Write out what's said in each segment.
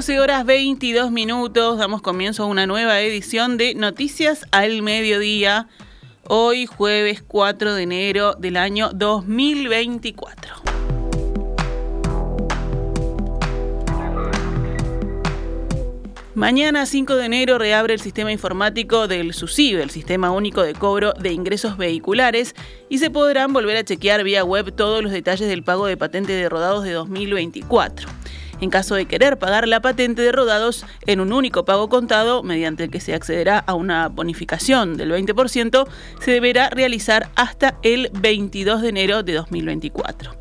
12 horas 22 minutos, damos comienzo a una nueva edición de Noticias al Mediodía, hoy jueves 4 de enero del año 2024. Mañana 5 de enero reabre el sistema informático del SUSIB, el Sistema Único de Cobro de Ingresos Vehiculares, y se podrán volver a chequear vía web todos los detalles del pago de patente de rodados de 2024. En caso de querer pagar la patente de rodados en un único pago contado, mediante el que se accederá a una bonificación del 20%, se deberá realizar hasta el 22 de enero de 2024.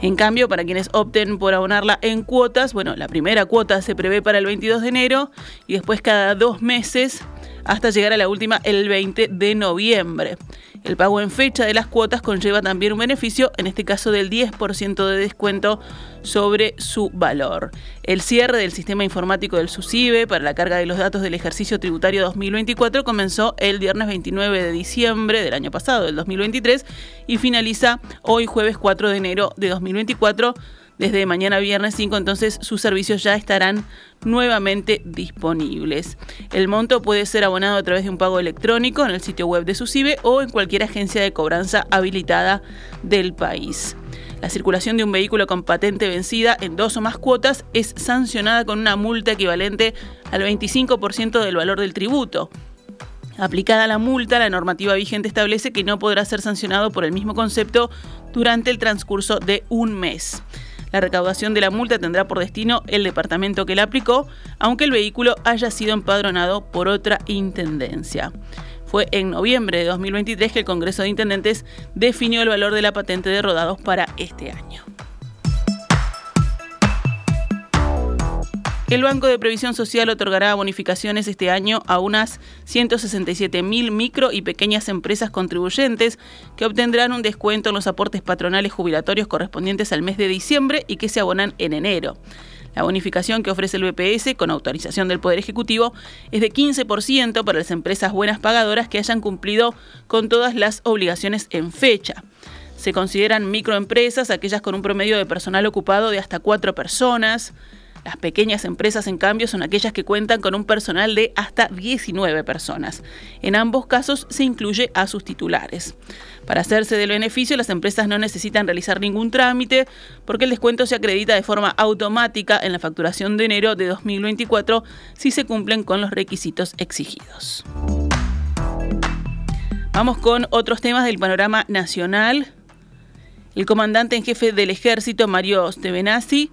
En cambio, para quienes opten por abonarla en cuotas, bueno, la primera cuota se prevé para el 22 de enero y después cada dos meses hasta llegar a la última el 20 de noviembre. El pago en fecha de las cuotas conlleva también un beneficio, en este caso del 10% de descuento sobre su valor. El cierre del sistema informático del SUSIBE para la carga de los datos del ejercicio tributario 2024 comenzó el viernes 29 de diciembre del año pasado, del 2023, y finaliza hoy jueves 4 de enero de 2024 desde mañana viernes 5, entonces sus servicios ya estarán nuevamente disponibles. El monto puede ser abonado a través de un pago electrónico en el sitio web de SUSIBE o en cualquier agencia de cobranza habilitada del país. La circulación de un vehículo con patente vencida en dos o más cuotas es sancionada con una multa equivalente al 25% del valor del tributo. Aplicada la multa, la normativa vigente establece que no podrá ser sancionado por el mismo concepto durante el transcurso de un mes. La recaudación de la multa tendrá por destino el departamento que la aplicó, aunque el vehículo haya sido empadronado por otra intendencia. Fue en noviembre de 2023 que el Congreso de Intendentes definió el valor de la patente de rodados para este año. El Banco de Previsión Social otorgará bonificaciones este año a unas 167.000 micro y pequeñas empresas contribuyentes que obtendrán un descuento en los aportes patronales jubilatorios correspondientes al mes de diciembre y que se abonan en enero. La bonificación que ofrece el BPS, con autorización del Poder Ejecutivo, es de 15% para las empresas buenas pagadoras que hayan cumplido con todas las obligaciones en fecha. Se consideran microempresas aquellas con un promedio de personal ocupado de hasta cuatro personas, las pequeñas empresas, en cambio, son aquellas que cuentan con un personal de hasta 19 personas. En ambos casos se incluye a sus titulares. Para hacerse del beneficio, las empresas no necesitan realizar ningún trámite porque el descuento se acredita de forma automática en la facturación de enero de 2024 si se cumplen con los requisitos exigidos. Vamos con otros temas del panorama nacional. El comandante en jefe del ejército, Mario Stevenazzi,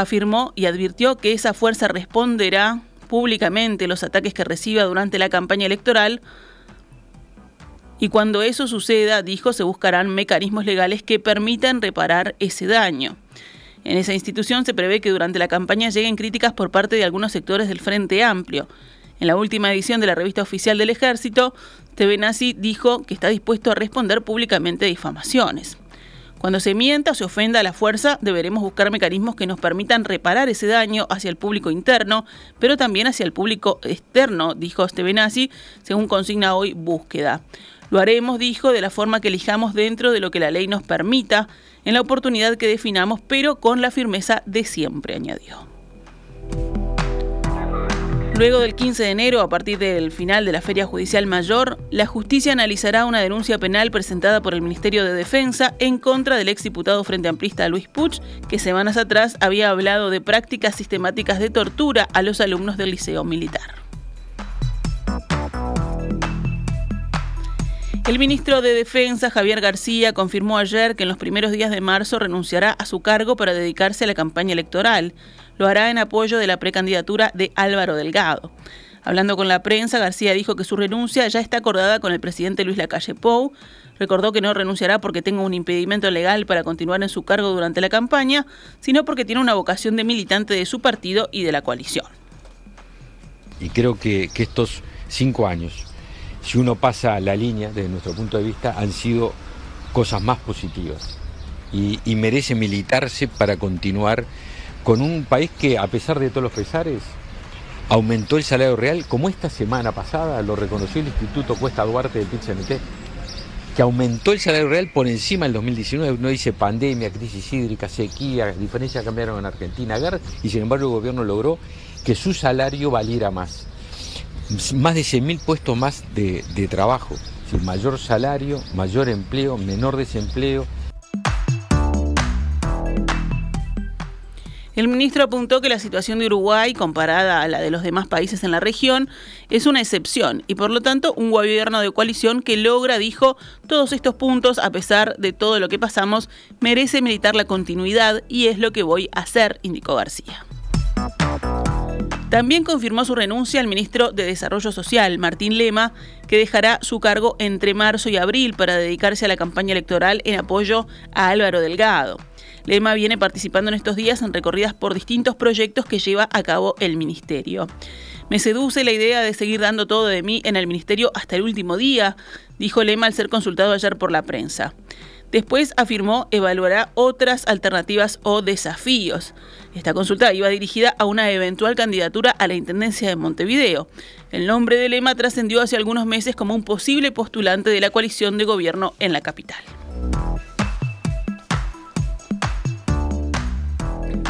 afirmó y advirtió que esa fuerza responderá públicamente los ataques que reciba durante la campaña electoral y cuando eso suceda, dijo, se buscarán mecanismos legales que permitan reparar ese daño. En esa institución se prevé que durante la campaña lleguen críticas por parte de algunos sectores del Frente Amplio. En la última edición de la revista oficial del Ejército, Tebenazzi dijo que está dispuesto a responder públicamente difamaciones. Cuando se mienta o se ofenda a la fuerza, deberemos buscar mecanismos que nos permitan reparar ese daño hacia el público interno, pero también hacia el público externo, dijo Stevenazzi, según consigna hoy búsqueda. Lo haremos, dijo, de la forma que elijamos dentro de lo que la ley nos permita, en la oportunidad que definamos, pero con la firmeza de siempre, añadió. Luego del 15 de enero, a partir del final de la Feria Judicial Mayor, la justicia analizará una denuncia penal presentada por el Ministerio de Defensa en contra del exdiputado frente amplista Luis Puch, que semanas atrás había hablado de prácticas sistemáticas de tortura a los alumnos del Liceo Militar. El ministro de Defensa, Javier García, confirmó ayer que en los primeros días de marzo renunciará a su cargo para dedicarse a la campaña electoral lo hará en apoyo de la precandidatura de Álvaro Delgado. Hablando con la prensa, García dijo que su renuncia ya está acordada con el presidente Luis Lacalle Pou. Recordó que no renunciará porque tenga un impedimento legal para continuar en su cargo durante la campaña, sino porque tiene una vocación de militante de su partido y de la coalición. Y creo que, estos cinco años, si uno pasa la línea desde nuestro punto de vista, han sido cosas más positivas y, merece militarse para continuar con un país que a pesar de todos los pesares aumentó el salario real, como esta semana pasada lo reconoció el Instituto Cuesta Duarte del PIT-CNT. que aumentó el salario real por encima del 2019. Uno dice pandemia, crisis hídrica, sequía, diferencias cambiaron en Argentina, y sin embargo el gobierno logró que su salario valiera más. Más de 100.000 puestos más de, de trabajo, mayor salario, mayor empleo, menor desempleo, El ministro apuntó que la situación de Uruguay, comparada a la de los demás países en la región, es una excepción y por lo tanto un gobierno de coalición que logra, dijo, todos estos puntos, a pesar de todo lo que pasamos, merece militar la continuidad y es lo que voy a hacer, indicó García. También confirmó su renuncia al ministro de Desarrollo Social, Martín Lema, que dejará su cargo entre marzo y abril para dedicarse a la campaña electoral en apoyo a Álvaro Delgado. Lema viene participando en estos días en recorridas por distintos proyectos que lleva a cabo el ministerio. Me seduce la idea de seguir dando todo de mí en el ministerio hasta el último día, dijo Lema al ser consultado ayer por la prensa. Después afirmó evaluará otras alternativas o desafíos. Esta consulta iba dirigida a una eventual candidatura a la Intendencia de Montevideo. El nombre de Lema trascendió hace algunos meses como un posible postulante de la coalición de gobierno en la capital.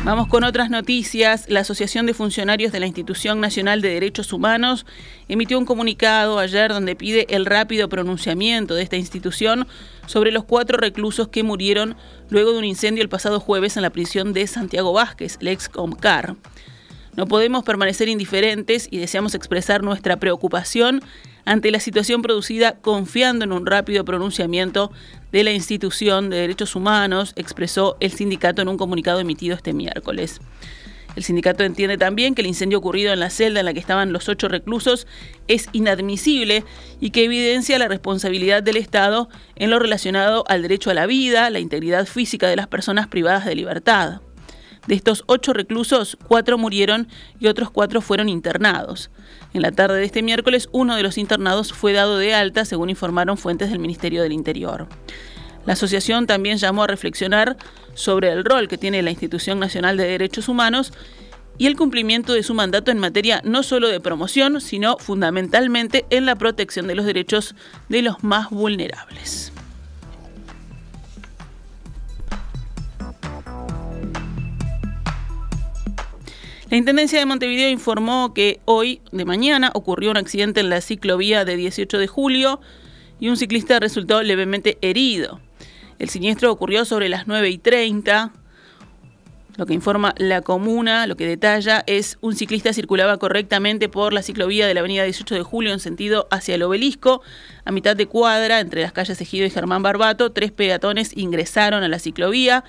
Vamos con otras noticias. La Asociación de Funcionarios de la Institución Nacional de Derechos Humanos emitió un comunicado ayer donde pide el rápido pronunciamiento de esta institución sobre los cuatro reclusos que murieron luego de un incendio el pasado jueves en la prisión de Santiago Vázquez, el ex Comcar. No podemos permanecer indiferentes y deseamos expresar nuestra preocupación ante la situación producida confiando en un rápido pronunciamiento de la institución de derechos humanos, expresó el sindicato en un comunicado emitido este miércoles. El sindicato entiende también que el incendio ocurrido en la celda en la que estaban los ocho reclusos es inadmisible y que evidencia la responsabilidad del Estado en lo relacionado al derecho a la vida, la integridad física de las personas privadas de libertad. De estos ocho reclusos, cuatro murieron y otros cuatro fueron internados. En la tarde de este miércoles, uno de los internados fue dado de alta, según informaron fuentes del Ministerio del Interior. La asociación también llamó a reflexionar sobre el rol que tiene la Institución Nacional de Derechos Humanos y el cumplimiento de su mandato en materia no solo de promoción, sino fundamentalmente en la protección de los derechos de los más vulnerables. La Intendencia de Montevideo informó que hoy de mañana ocurrió un accidente en la ciclovía de 18 de julio y un ciclista resultó levemente herido. El siniestro ocurrió sobre las 9 y 30. Lo que informa la comuna, lo que detalla, es un ciclista circulaba correctamente por la ciclovía de la avenida 18 de julio en sentido hacia el obelisco. A mitad de cuadra, entre las calles Ejido y Germán Barbato, tres peatones ingresaron a la ciclovía.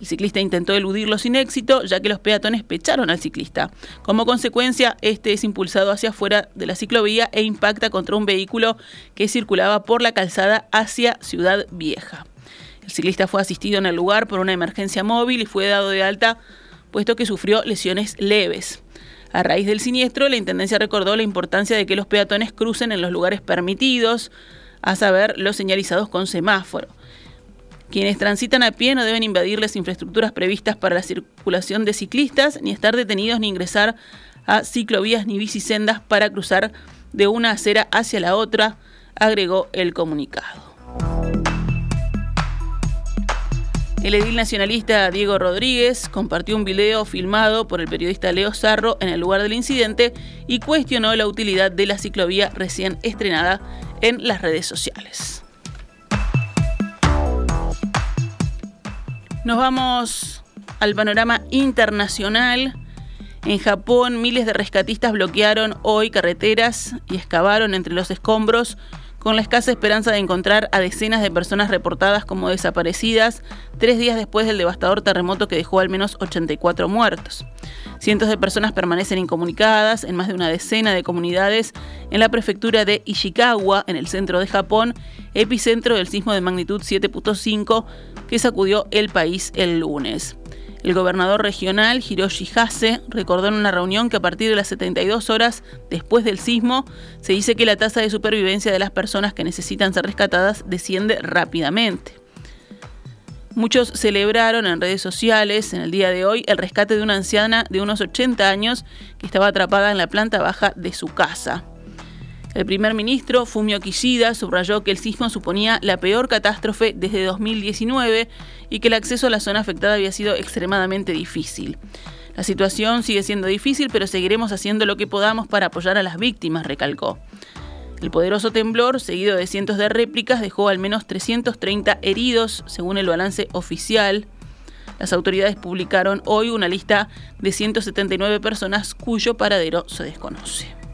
El ciclista intentó eludirlo sin éxito, ya que los peatones pecharon al ciclista. Como consecuencia, este es impulsado hacia afuera de la ciclovía e impacta contra un vehículo que circulaba por la calzada hacia Ciudad Vieja. El ciclista fue asistido en el lugar por una emergencia móvil y fue dado de alta puesto que sufrió lesiones leves. A raíz del siniestro, la Intendencia recordó la importancia de que los peatones crucen en los lugares permitidos, a saber, los señalizados con semáforo. Quienes transitan a pie no deben invadir las infraestructuras previstas para la circulación de ciclistas, ni estar detenidos ni ingresar a ciclovías ni bicisendas para cruzar de una acera hacia la otra, agregó el comunicado. El edil nacionalista Diego Rodríguez compartió un video filmado por el periodista Leo Sarro en el lugar del incidente y cuestionó la utilidad de la ciclovía recién estrenada en las redes sociales. Nos vamos al panorama internacional. En Japón, miles de rescatistas bloquearon hoy carreteras y excavaron entre los escombros con la escasa esperanza de encontrar a decenas de personas reportadas como desaparecidas tres días después del devastador terremoto que dejó al menos 84 muertos. Cientos de personas permanecen incomunicadas en más de una decena de comunidades en la prefectura de Ishikawa, en el centro de Japón, epicentro del sismo de magnitud 7.5 que sacudió el país el lunes. El gobernador regional, Hiroshi Hase, recordó en una reunión que a partir de las 72 horas después del sismo, se dice que la tasa de supervivencia de las personas que necesitan ser rescatadas desciende rápidamente. Muchos celebraron en redes sociales en el día de hoy el rescate de una anciana de unos 80 años que estaba atrapada en la planta baja de su casa. El primer ministro, Fumio Kishida, subrayó que el sismo suponía la peor catástrofe desde 2019 y que el acceso a la zona afectada había sido extremadamente difícil. La situación sigue siendo difícil, pero seguiremos haciendo lo que podamos para apoyar a las víctimas, recalcó. El poderoso temblor, seguido de cientos de réplicas, dejó al menos 330 heridos, según el balance oficial. Las autoridades publicaron hoy una lista de 179 personas cuyo paradero se desconoce.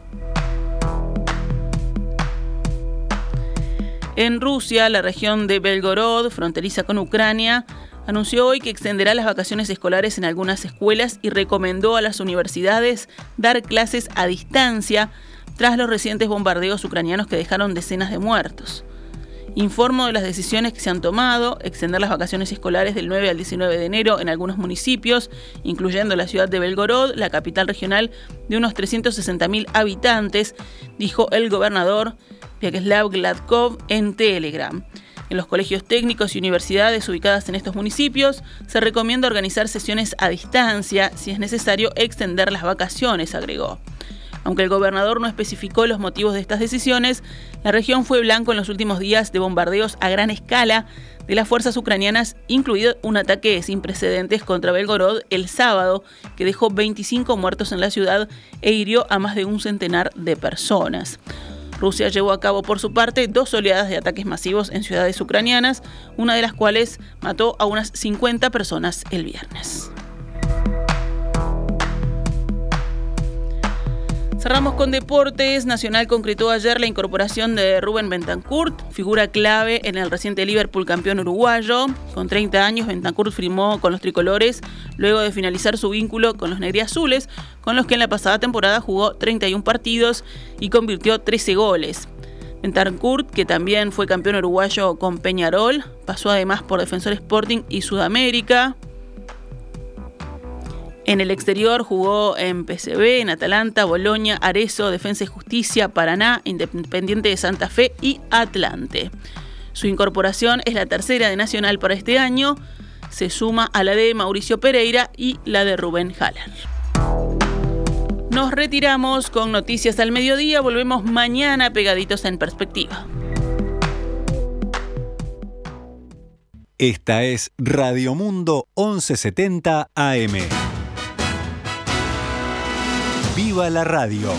En Rusia, la región de Belgorod, fronteriza con Ucrania, anunció hoy que extenderá las vacaciones escolares en algunas escuelas y recomendó a las universidades dar clases a distancia tras los recientes bombardeos ucranianos que dejaron decenas de muertos. Informo de las decisiones que se han tomado, extender las vacaciones escolares del 9 al 19 de enero en algunos municipios, incluyendo la ciudad de Belgorod, la capital regional de unos 360.000 habitantes, dijo el gobernador Vyacheslav Gladkov en Telegram. En los colegios técnicos y universidades ubicadas en estos municipios se recomienda organizar sesiones a distancia si es necesario extender las vacaciones, agregó. Aunque el gobernador no especificó los motivos de estas decisiones, la región fue blanco en los últimos días de bombardeos a gran escala de las fuerzas ucranianas, incluido un ataque sin precedentes contra Belgorod el sábado, que dejó 25 muertos en la ciudad e hirió a más de un centenar de personas. Rusia llevó a cabo por su parte dos oleadas de ataques masivos en ciudades ucranianas, una de las cuales mató a unas 50 personas el viernes. Cerramos con deportes. Nacional concretó ayer la incorporación de Rubén Bentancourt, figura clave en el reciente Liverpool campeón uruguayo. Con 30 años, Bentancourt firmó con los tricolores luego de finalizar su vínculo con los negriazules, con los que en la pasada temporada jugó 31 partidos y convirtió 13 goles. Bentancourt, que también fue campeón uruguayo con Peñarol, pasó además por Defensor Sporting y Sudamérica. En el exterior jugó en PCB, en Atalanta, Bolonia, Arezo, Defensa y Justicia, Paraná, Independiente de Santa Fe y Atlante. Su incorporación es la tercera de Nacional para este año. Se suma a la de Mauricio Pereira y la de Rubén Haller. Nos retiramos con noticias al mediodía. Volvemos mañana pegaditos en perspectiva. Esta es Radio Mundo 1170 AM. ¡Viva la radio!